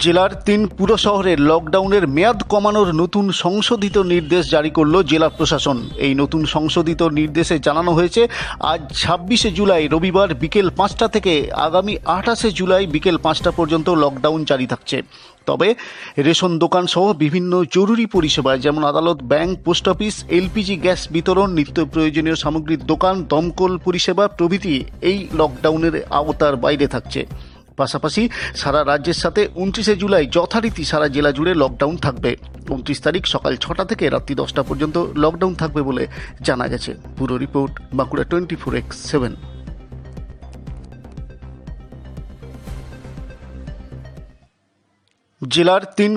জেলার তিন পুর শহরের লকডাউনের মেয়াদ কমানোর নতুন সংশোধিত নির্দেশ জারি করল জেলা প্রশাসন। এই নতুন সংশোধিত নির্দেশে জানানো হয়েছে, আজ ছাব্বিশে জুলাই রবিবার বিকেল পাঁচটা থেকে আগামী আঠাশে জুলাই বিকেল পাঁচটা পর্যন্ত লকডাউন জারি থাকছে। তবে রেশন দোকান সহ বিভিন্ন জরুরি পরিষেবা যেমন আদালত, bank, post office, LPG, gas বিতরণ, নিত্য প্রয়োজনীয় সামগ্রীর দোকান, দমকল পরিষেবা প্রভৃতি এই লকডাউনের আওতার বাইরে থাকছে। পাশাপাশি সারা রাজ্যের সাথে উনত্রিশে জুলাই যথারীতি সারা জেলা জুড়ে লকডাউন থাকবে। উনত্রিশ তারিখ সকাল ছটা থেকে রাত্রি দশটা পর্যন্ত লকডাউন থাকবে বলে জানা গেছে। পুরো report, Bankura twenty four X seven. জেলার তিন